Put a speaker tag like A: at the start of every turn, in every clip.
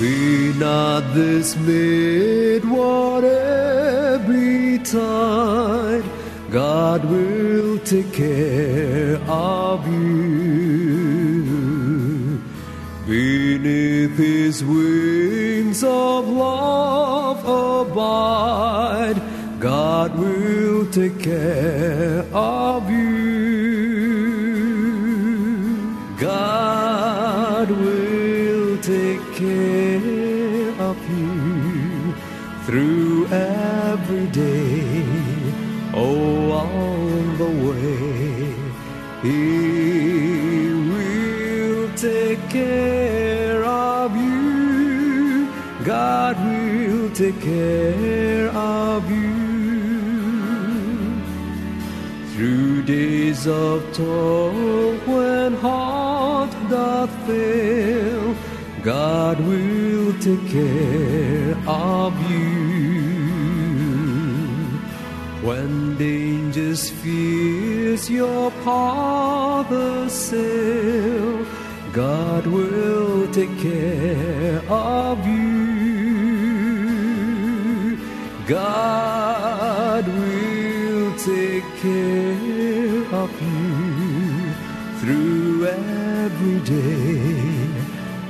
A: Be not this dismayed, whatever betide, God will take care of you. Beneath His wings of love abide, God will take care of you. The way. He will take care of you. God will take care of you. Through days of toil when heart doth fail, God will take care of you. Dangers fears your path assail, God will take care of you. God will take care of you through every day.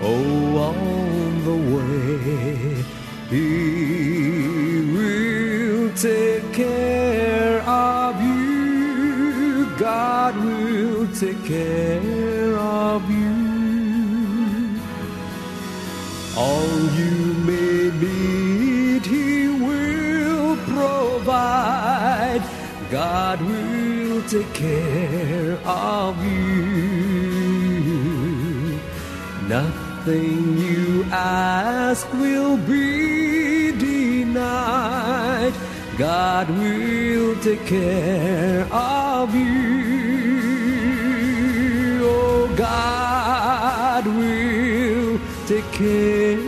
A: Oh, on the way, He will take care God will take care of you. All you may need, He will provide. God will take care of you. Nothing you ask will be denied. God will take care of you. God will take care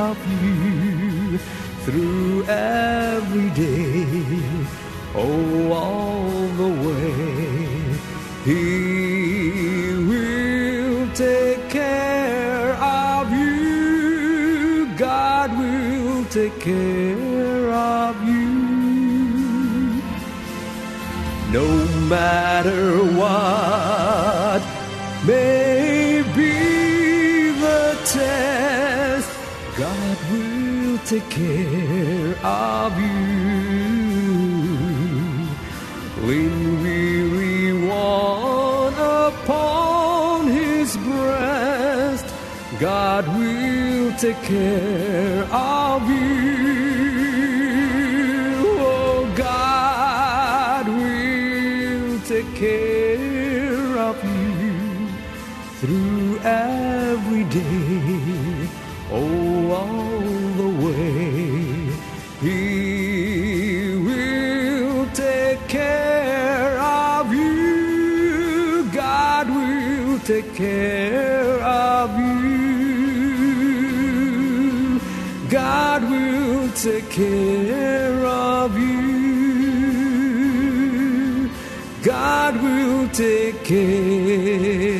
A: of you through every day. Oh, all the way. He will take care of you. God will take care of you. No matter what may take care of you. When weary one upon his breast, God will take care of you. Take care of you. God will take care of you. God will take care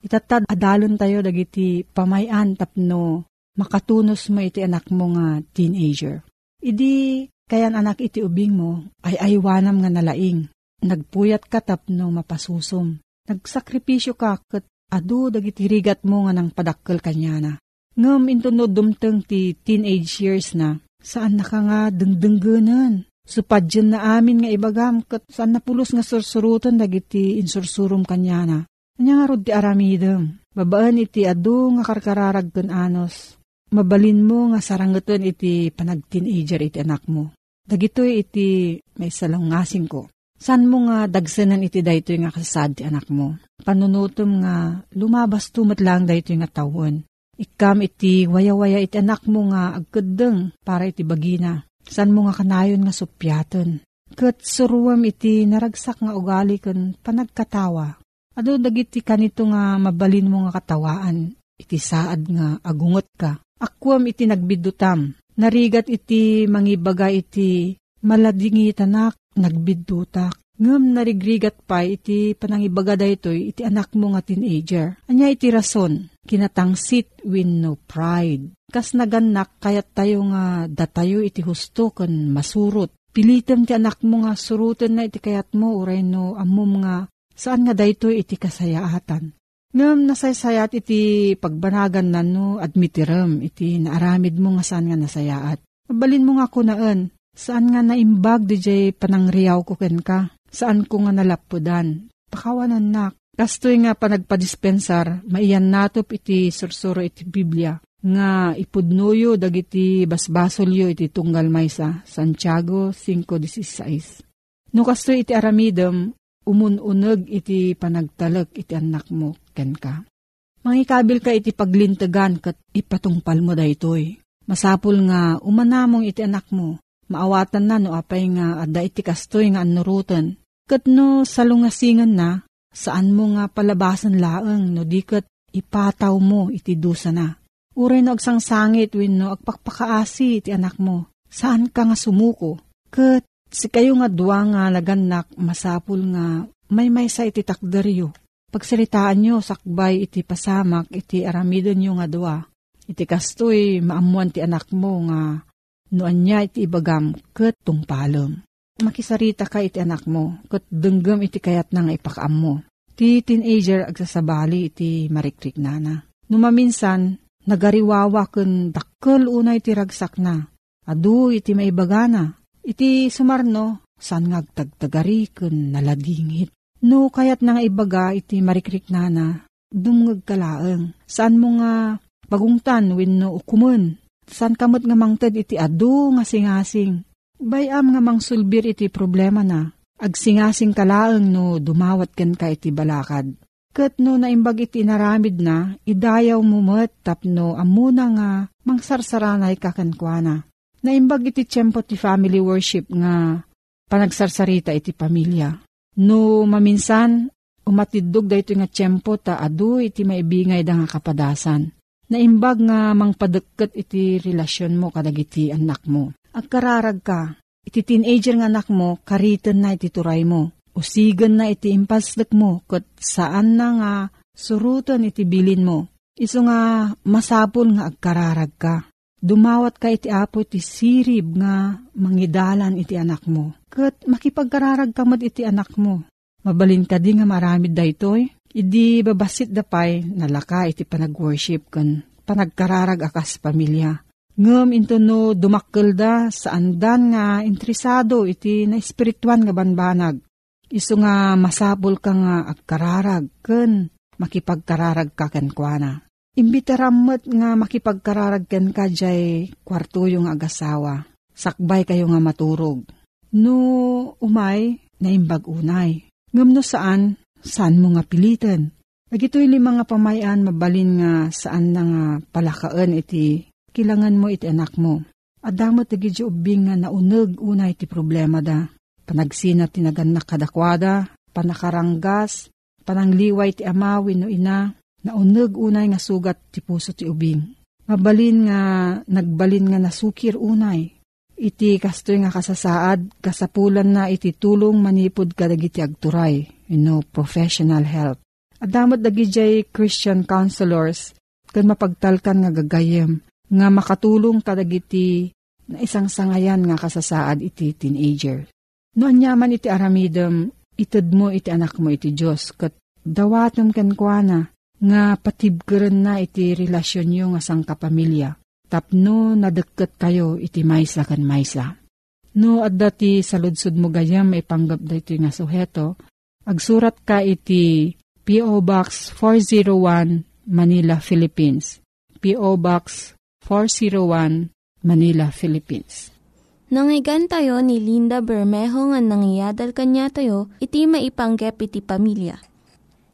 B: Itatad adalon tayo dagiti pamayan tapno makatunos mo iti anak mo nga teenager. Idi kayan anak iti ubing mo ay aywanam nga nalaing. Nagpuyat ka tapno mapasusom. Nagsakripisyo ka kat adu dagiti rigat mo nga nang padakkel kanyana. Ngam intunod dumteng ti teenage years na saan na ka nga dengdenggenan. Supadyan na amin nga ibagam kat saan napulos nga sursurutan dagiti insursurum kanyana. Anya nga rod ti aramidem. Babaan iti adu nga karkararag ken anos. Mabalin mo nga sarangeton iti panag-teenager iti anak mo. Dagitoy iti may salungasing ko. San mo nga dagsenan iti daytoy nga kasad ti anak mo? Panunutom nga lumabas tumat lang daytoy nga tawon. Ikam iti waya-waya iti anak mo nga agkadeng para iti bagina. San mo nga kanayon nga supyaton. Kat suruam iti naragsak nga ugali ken panagkatawa. Ado dagiti kanito nga mabalin mo nga katawaan. Iti saad nga agungot ka. Akwam iti nagbidutam. Narigat iti mangibaga iti maladingi tanak nagbidutak. Ngam narigrigat pa iti panangibaga daytoy iti anak mo nga teenager. Anya iti rason, kinatangsit win no pride. Kas naganak kayat tayo nga datayo iti husto kan masurot. Pilitem ti anak mo nga surutan na iti kayat mo uray no amom nga saan nga daytoy iti kasayaatan. Ngam nasaysayat iti pagbanagan na no admitiram iti naaramid mo nga saan nga nasayaat. Mabalin mo nga kunaan, saan nga naimbag di jay panangriyaw ko ken ka, saan ko nga nalapudan. Pakawanan nak, kastoy nga panagpadispensar, maiyan natop iti sursuro iti Biblia, nga ipudnuyo dagiti basbasolyo iti tunggal maysa, Santiago 5.16. No kastoy iti aramidem, umununeg iti panagtalag iti anak mo ken ka. Mangikabil ka iti paglintegan kat ipatungpal mo daytoy. Masapul nga umanamong iti anak mo, maawatan na no apay nga adda iti kastoy nga anurutan. Kat no salungasingan na, saan mo nga palabasan laeng no di kat ipataw mo iti dusa na. Uray no agsangsangit win no agpakpakaasi iti anak mo. Saan ka nga sumuko? Kat si kayo nga duwa nga naganak masapul nga may may sa iti takderyo. Pagsalitaan nyo, sakbay iti pasamak, iti aramidon nyo nga dua. Iti kastoy, maamuan ti anak mo nga, noan niya iti ibagam, ket tungpalem. Makisarita ka iti anak mo, ket denggem iti kayat nang ipakaam mo. Ti teenager agsasabali iti marikrik nana. Numaminsan, nagariwawa ken dakkel unay ti ragsak na. Adu iti maibagana. Iti sumarno, san ngagtagtagari ken naladingit. No kayat nga ibaga iti marikrik nana, dumngag kalaeng. Saan mo nga pagungtan wenno ukumen. San kamot nga mangted iti adu nga singasing. Bayam nga mangsulbir iti problema na. Agsingasing kalaeng no dumawat ken ka iti balakad. Kat no naimbag iti naramid na, idayaw mo met tapno amuna nga mangsarsaranay kakankwana. Naimbag iti tiyempo ti family worship nga panagsarsarita iti pamilya. No maminsan, umatidog da ito nga tiyempo ta adu iti maibingay da nga kapadasan. Naimbag nga mangpadagkat iti relasyon mo kadagiti anak mo. Agkararag ka, iti teenager nga anak mo, karitan na iti turay mo. Usigan na iti impasdak mo, kat saan na nga surutan iti bilin mo. Iso nga masapol nga agkararag ka. Dumawat ka iti apo iti sirib nga mangidalan iti anak mo. Kat makipagkararag ka mat iti anak mo. Mabalin ka di nga maramid da itoy. Idi babasit da pay nalaka iti panag-worship kan panagkararag akas pamilya. Ngem into no dumakkel da sa andan nga interesado iti na espirituan nga banbanag. Iso nga masapol ka nga agkararag ken makipagkararag ka kenkwana. Imbitaramot nga makipagkararag ken ka jay kwarto yung agasawa. Sakbay kayo nga maturog. No umay, naimbag unay. Ngam no saan, saan mo nga pilitan. Nagitoy lima nga pamayan mabalin nga saan na nga palakaan iti kilangan mo iti anak mo. Adamot iti ubing nga nauneg unay iti problema da. Panagsina tinaganak kadakwada, panakaranggas, panangliway ti amawin no ina, nauneg unay nga sugat ti puso ti ubing. Mabalin nga nagbalin nga nasukir unay. Iti kastoy nga kasasaad, kasapulan na iti tulong manipod kadagiti agturay, you know, professional help. Adamot dagijay Christian counselors, kan mapagtalkan nga gagayem, nga makatulong kadagiti na isang sangayan nga kasasaad iti teenager. Noon yaman iti aramidem, ited mo iti anak mo iti Diyos, kat dawatom ken kuana, nga patibgeren na iti relasyon nyo nga sang kapamilya. Tapno nadagkat kayo iti maysa kan maysa. No adda ti saludsud mo gayam ipanggap da iti nga suheto, agsurat ka iti P.O. Box 401 Manila, Philippines. P.O. Box 401 Manila, Philippines.
C: Nangyigan tayo ni Linda Bermejo nga nangyadal kanya tayo, iti maipanggep iti pamilya.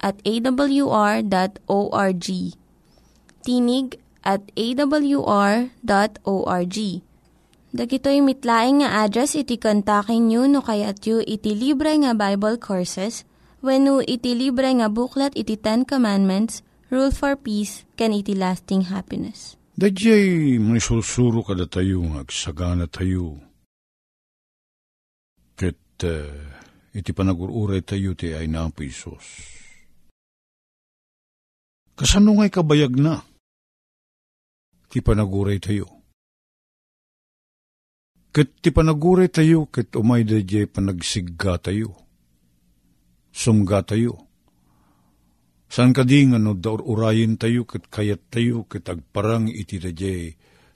C: at awr.org. Tinig at awr.org. Dagitoy mitlaing nga address iti kontakin nyo no kayat yu iti libre nga Bible Courses when iti libre nga buklat iti Ten Commandments, Rule for Peace, can iti lasting happiness.
D: Dajay manisulsuro kada tayo nga agsagana tayo. Ket uh, iti panagururay tayo ti ay na Isos. Kasano nga'y kabayag na? Ti panaguray tayo. Ket ti panaguray tayo, ket umay da panagsigga tayo. Sumga tayo. San kadi nga no daur urayin tayo, ket kayat tayo, ket agparang iti da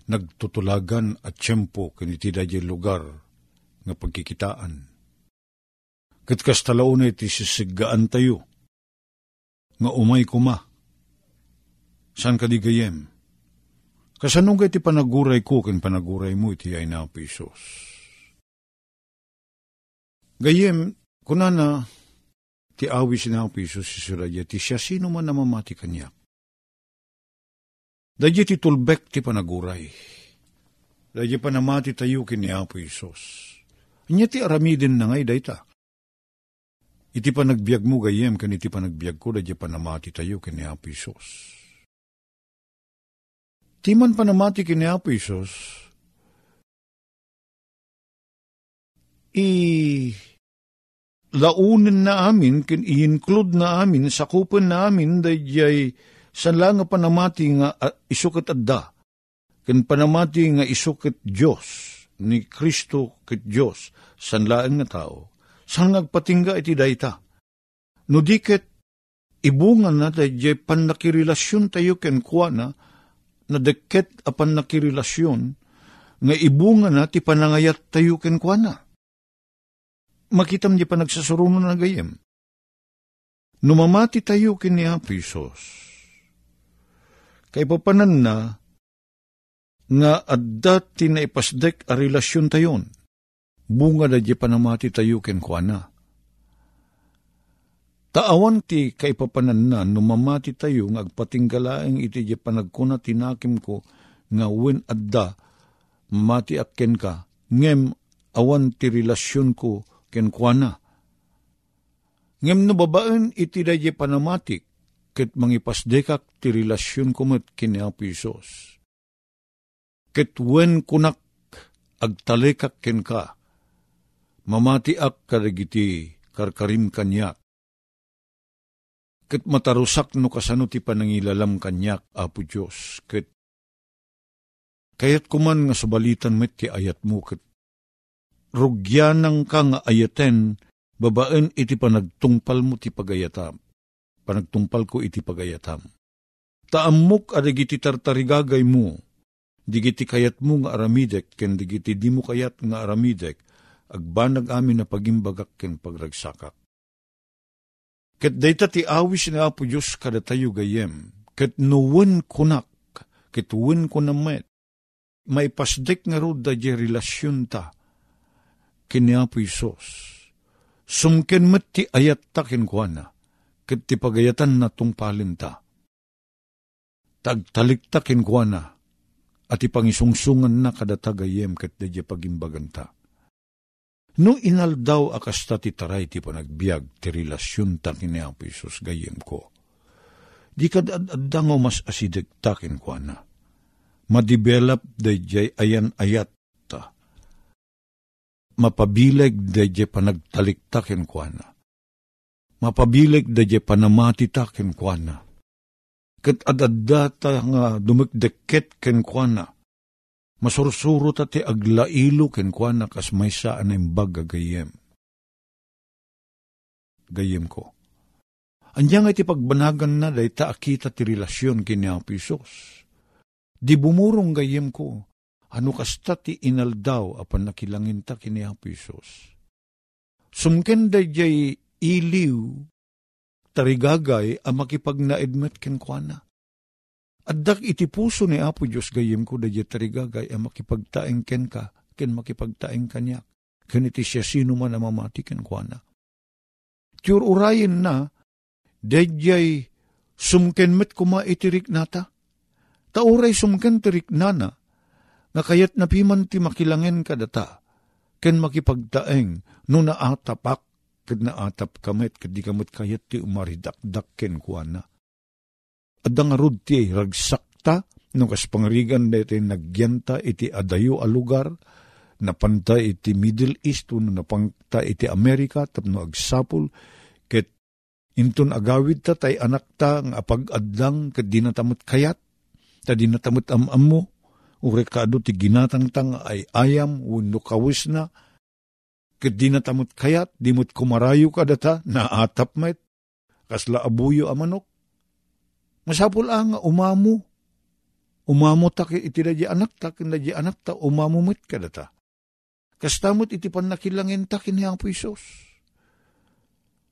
D: nagtutulagan at tiyempo ken iti da lugar nga pagkikitaan. Ket kastalaon iti sisiggaan tayo, nga umay kuma. San kadi gayem? Kasanong iti panaguray ko ken panaguray mo iti ay na pisos. Gayem, kunana, ti awis na ang piso si Suraya, ti siya sino man na mamati kanya. Dadya ti tulbek ti panaguray. Dadya panamati tayo kini Apo Isos. Anya ti aramidin na ngay dayta. Iti panagbiag mo gayem kan iti panagbiag ko dadya panamati tayo kini Apo Isos. Ti man panamati kini Apo Isos, i launin na amin, kin i-include na amin, sakupan na amin, dayjay san lang nga panamati nga uh, isukat adda, kin panamati nga isukat Diyos, ni Kristo ket Diyos, san lang nga tao, san nagpatingga iti dayta. No diket, ibungan na dayjay pannakirelasyon tayo ken kuana, na deket apan nakirelasyon, nga ibungan na ti panangayat tayo ken kuana makitam di pa nagsasurungan na gayem. Numamati tayo kini Apo Isos. Kay papanan na, nga adda ti na ipasdek a relasyon tayon, bunga da di panamati tayo ken kuana. Taawan ti kay papanan na, numamati tayo nga agpatinggalaeng iti di panagkuna tinakim ko, nga wen adda, mati akken ka, ngem awan ti relasyon ko kenkwana. Ngem no babaan iti daye panamatik, ket mangipasdekak ti relasyon kumot kini Apo Isos. Ket wen kunak agtalekak ken ka, mamatiak kadagiti karkarim kanyak. Ket matarusak no kasano ti panangilalam kanyak, Apo Diyos, ket kayat kuman nga subalitan met ti ayat mo, ket rugyanang ka nga ayaten, babaen iti panagtungpal mo ti pagayatam. Panagtungpal ko iti pagayatam. Taamok adagiti tartarigagay mo, digiti kayat mo nga aramidek, ken digiti di mo kayat nga aramidek, agbanag amin na pagimbagak ken pagragsakak. Ket dayta ti awis na Apo Diyos kada tayo gayem, ket nuwen kunak, ket wen kunamet, may pasdek nga ro da relasyon ta, kiniapo Isos. Sumken met ti ayat ta kinkwana, ket ti pagayatan na tungpalin ta. Tagtalik ta kinkwana, at ipangisungsungan na kadatagayem ket dadya pagimbagan ta. No inaldaw akasta ti taray ti panagbiag ti relasyon ta kiniapo Isos gayem ko. Di kad addango mas asideg ta kinkwana. Madevelop dayjay ayan ayat mapabileg dadya panagtaliktakin kuana. Mapabileg dadya panamati takin kuana. Kat adadata nga dumikdeket ken kuana. Masursuro ta ti aglailo ken kuana kas may saan ang baga gayem. Gayem ko. Anya nga ti pagbanagan na day ta akita ti relasyon kini Apisos. Di bumurong gayem ko, ano kasta ti inaldaw apan nakilangin ta kini Apo. Sumken da jay iliw tarigagay a makipagnaedmet ken kuana. Addak iti puso ni Apo Diyos gayem ko da jay tarigagay a makipagtaeng ken ka, ken makipagtaeng kanyak. Ken iti siya sino man a mamati ken kuana. Tiyur urayin na, dayjay sumken met kuma itirik nata. Tauray sumken tirik nana, nga kayat napiman ti makilangin kadata, ken makipagdaeng no naatapak, kad naatap kamet, kad di kamet kayat ti umaridakdak ken kuana. Adang arud ti ragsakta, no kas pangarigan deti nagyanta iti adayo a lugar, napanta iti Middle East, no napanta iti Amerika, tapno agsapul, ket inton agawid ta tay anak ta nga apag-adlang ket di natamot kayat, ta di natamot am-am mo, urekado ti ginatangtang ay ayam uno kawis na, ket di natamot kayat, di mo't kumarayo ka data, naatap met, kasla abuyo a manok. Masapul ang umamu, umamu ta iti da anak ta, kin da anak ta, umamu met ka data. Kastamot iti pan nakilangin ta kini ang Isos.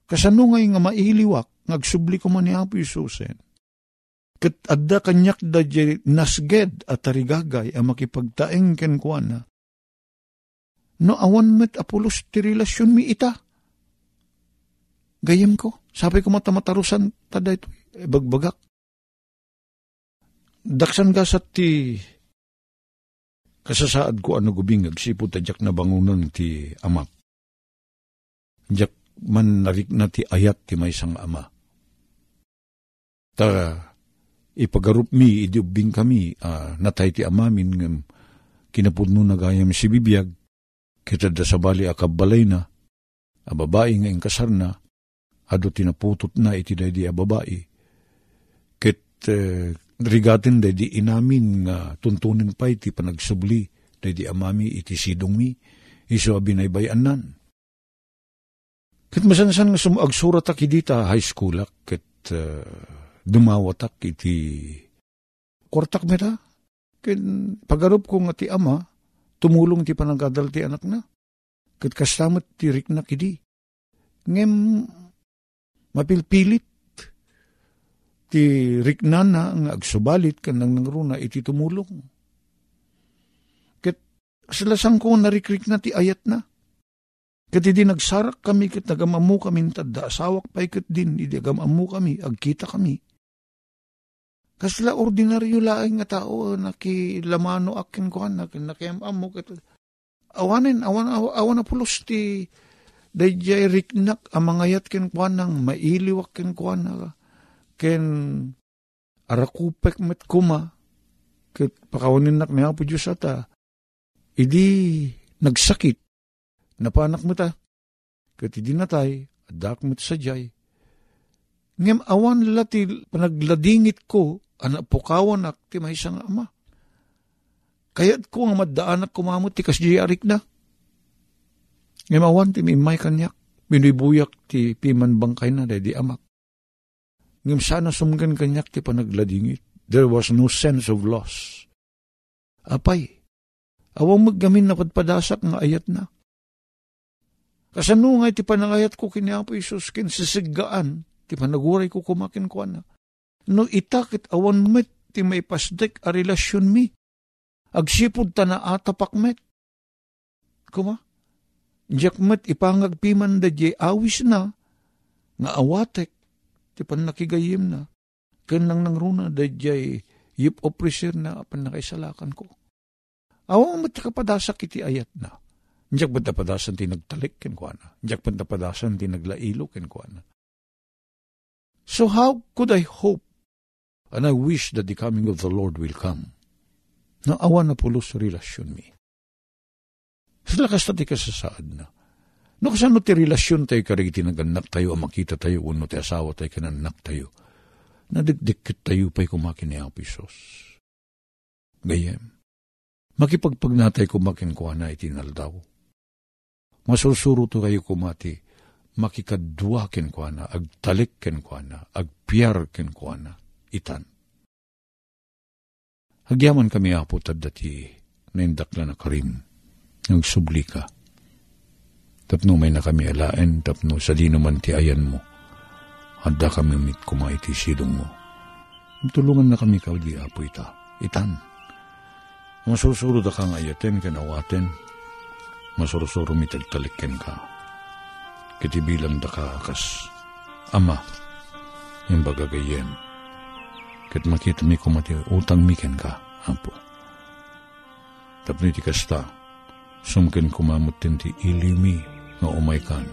D: Kasano ngay nga mailiwak, ngagsubli ko man ni ang Isosen ket adda kanyak da nasged at tarigagay a makipagtaeng ken kuana. No awan met apulos ti relasyon mi ita. Gayem ko. Sabi ko matamatarusan tada ito. E, bagbagak. Daksan gasat ti kasasaad ko ano gubing agsipo tadyak na bangunan ti amak. Jak man narik na ti ayat ti may sang ama. Ta ipagarup mi idubing kami uh, natay ti amamin ngem kinapudno na gayam si bibiyag kita da sabali akabalay na a babae nga kasar na ado tinaputot na iti di a babae ket uh, rigatin da di inamin nga tuntunin pa iti panagsubli da di amami iti sidong mi iso abinaybayan nan ket masansan nga sumagsurat akidita high school ak ket uh, dumawatak iti kwartak meta. Ken pagarup ko nga ti ama, tumulong ti pananggadal ti anak na. Ket kastamat ti riknak idi. Ngem mapilpilit ti riknan na nga agsubalit kan nang nangruna iti tumulong. Ket salasang ko narikrik na ti ayat na. Ket di nagsarak kami ket nagamamu kami tadda asawak pa ket din idi agamamu kami agkita kami Kasla ordinaryo laing nga tao nakilamano akin ko na nakiyamam mo kat awanin awan awan na pulos ti dayjay riknak amangayat ken kuan nang mailiwak ken kuan ken arakupek met kuma ket pakawanin nak ni Apo Diyos ata idi nagsakit napanak mo ta ket idi natay adak met sadyay ngem awan lati panagladingit ko anak pukawan ak ti may isang ama. Kayat ko nga maddaan ak kumamot ti kasdi arik na. Ngemawan ti mimay kanyak, binubuyak ti piman bangkay na di amak. Ngem sana sumgan kanyak ti panagladingit. There was no sense of loss. Apay, awang maggamin na padpadasak nga ayat na. Kasano nga ti panangayat ko kiniapo Isus kin sisigaan, ti panaguray ko kumakin ko na no itakit awan met ti may pasdek a relasyon mi. Agsipod ta na atapak met. Kuma? Diyak met ipangagpiman da di awis na, nga awatek, ti pan nakigayim na, kanang nang runa da di yip opresir na pan nakaisalakan ko. Awang met kapadasak iti ayat na. Diyak ba't napadasan ti nagtalik ken kwa na. Diyak ba't napadasan ti naglailo ken kwa na. So how could I hope And I wish that the coming of the Lord will come. Na awa na pulos relasyon mi. Sa lakas tati kasasaad na. No kasano ti relasyon tayo karigiti naganak tayo, makita tayo, uno ti asawa tayo, kananak tayo. Nadikdikit tayo pa'y kumakin ni Apisos. Gayem, makipagpagnatay kumakin ko na itinaldaw. Masursuro to kayo kumati, makikadwakin ko na, agtalikken ko na, agpiyarkin ko na itan. Hagyaman kami apo tad dati naindak na karim ng subli ka. Tapno may na kami alaen, tapno sa di naman ti ayan mo. Handa kami mit kumay ti silong mo. Tulungan na kami ka di apo ita. Itan. Masurusuro da kang ayaten kanawaten. Masurusuro mitagtalikken ka. Kitibilang da ka kas. Ama, yung bagagayem Kat makita mi kumati utang miken ka, apo. Tapno ti kasta, sumken kumamot ti ilimi nga umay kan.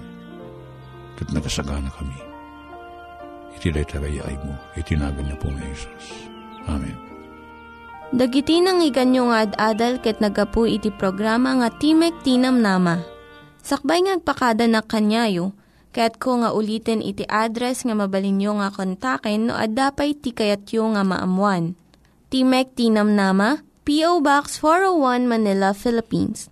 D: Kat nakasagana kami. Iti day tagayay mo, itinagan niya po nga Jesus. Amen.
C: Dagiti nang iganyo nga ad-adal ket nagapu iti programa nga Timek Tinam Nama. Sakbay ngagpakada na kanyayo, Kaya't ko nga ulitin iti address nga mabalinyo nga kontaken no ad-dapay tikayatyo nga maamuan. Timek Tinam Nama, P.O. Box 401 Manila, Philippines.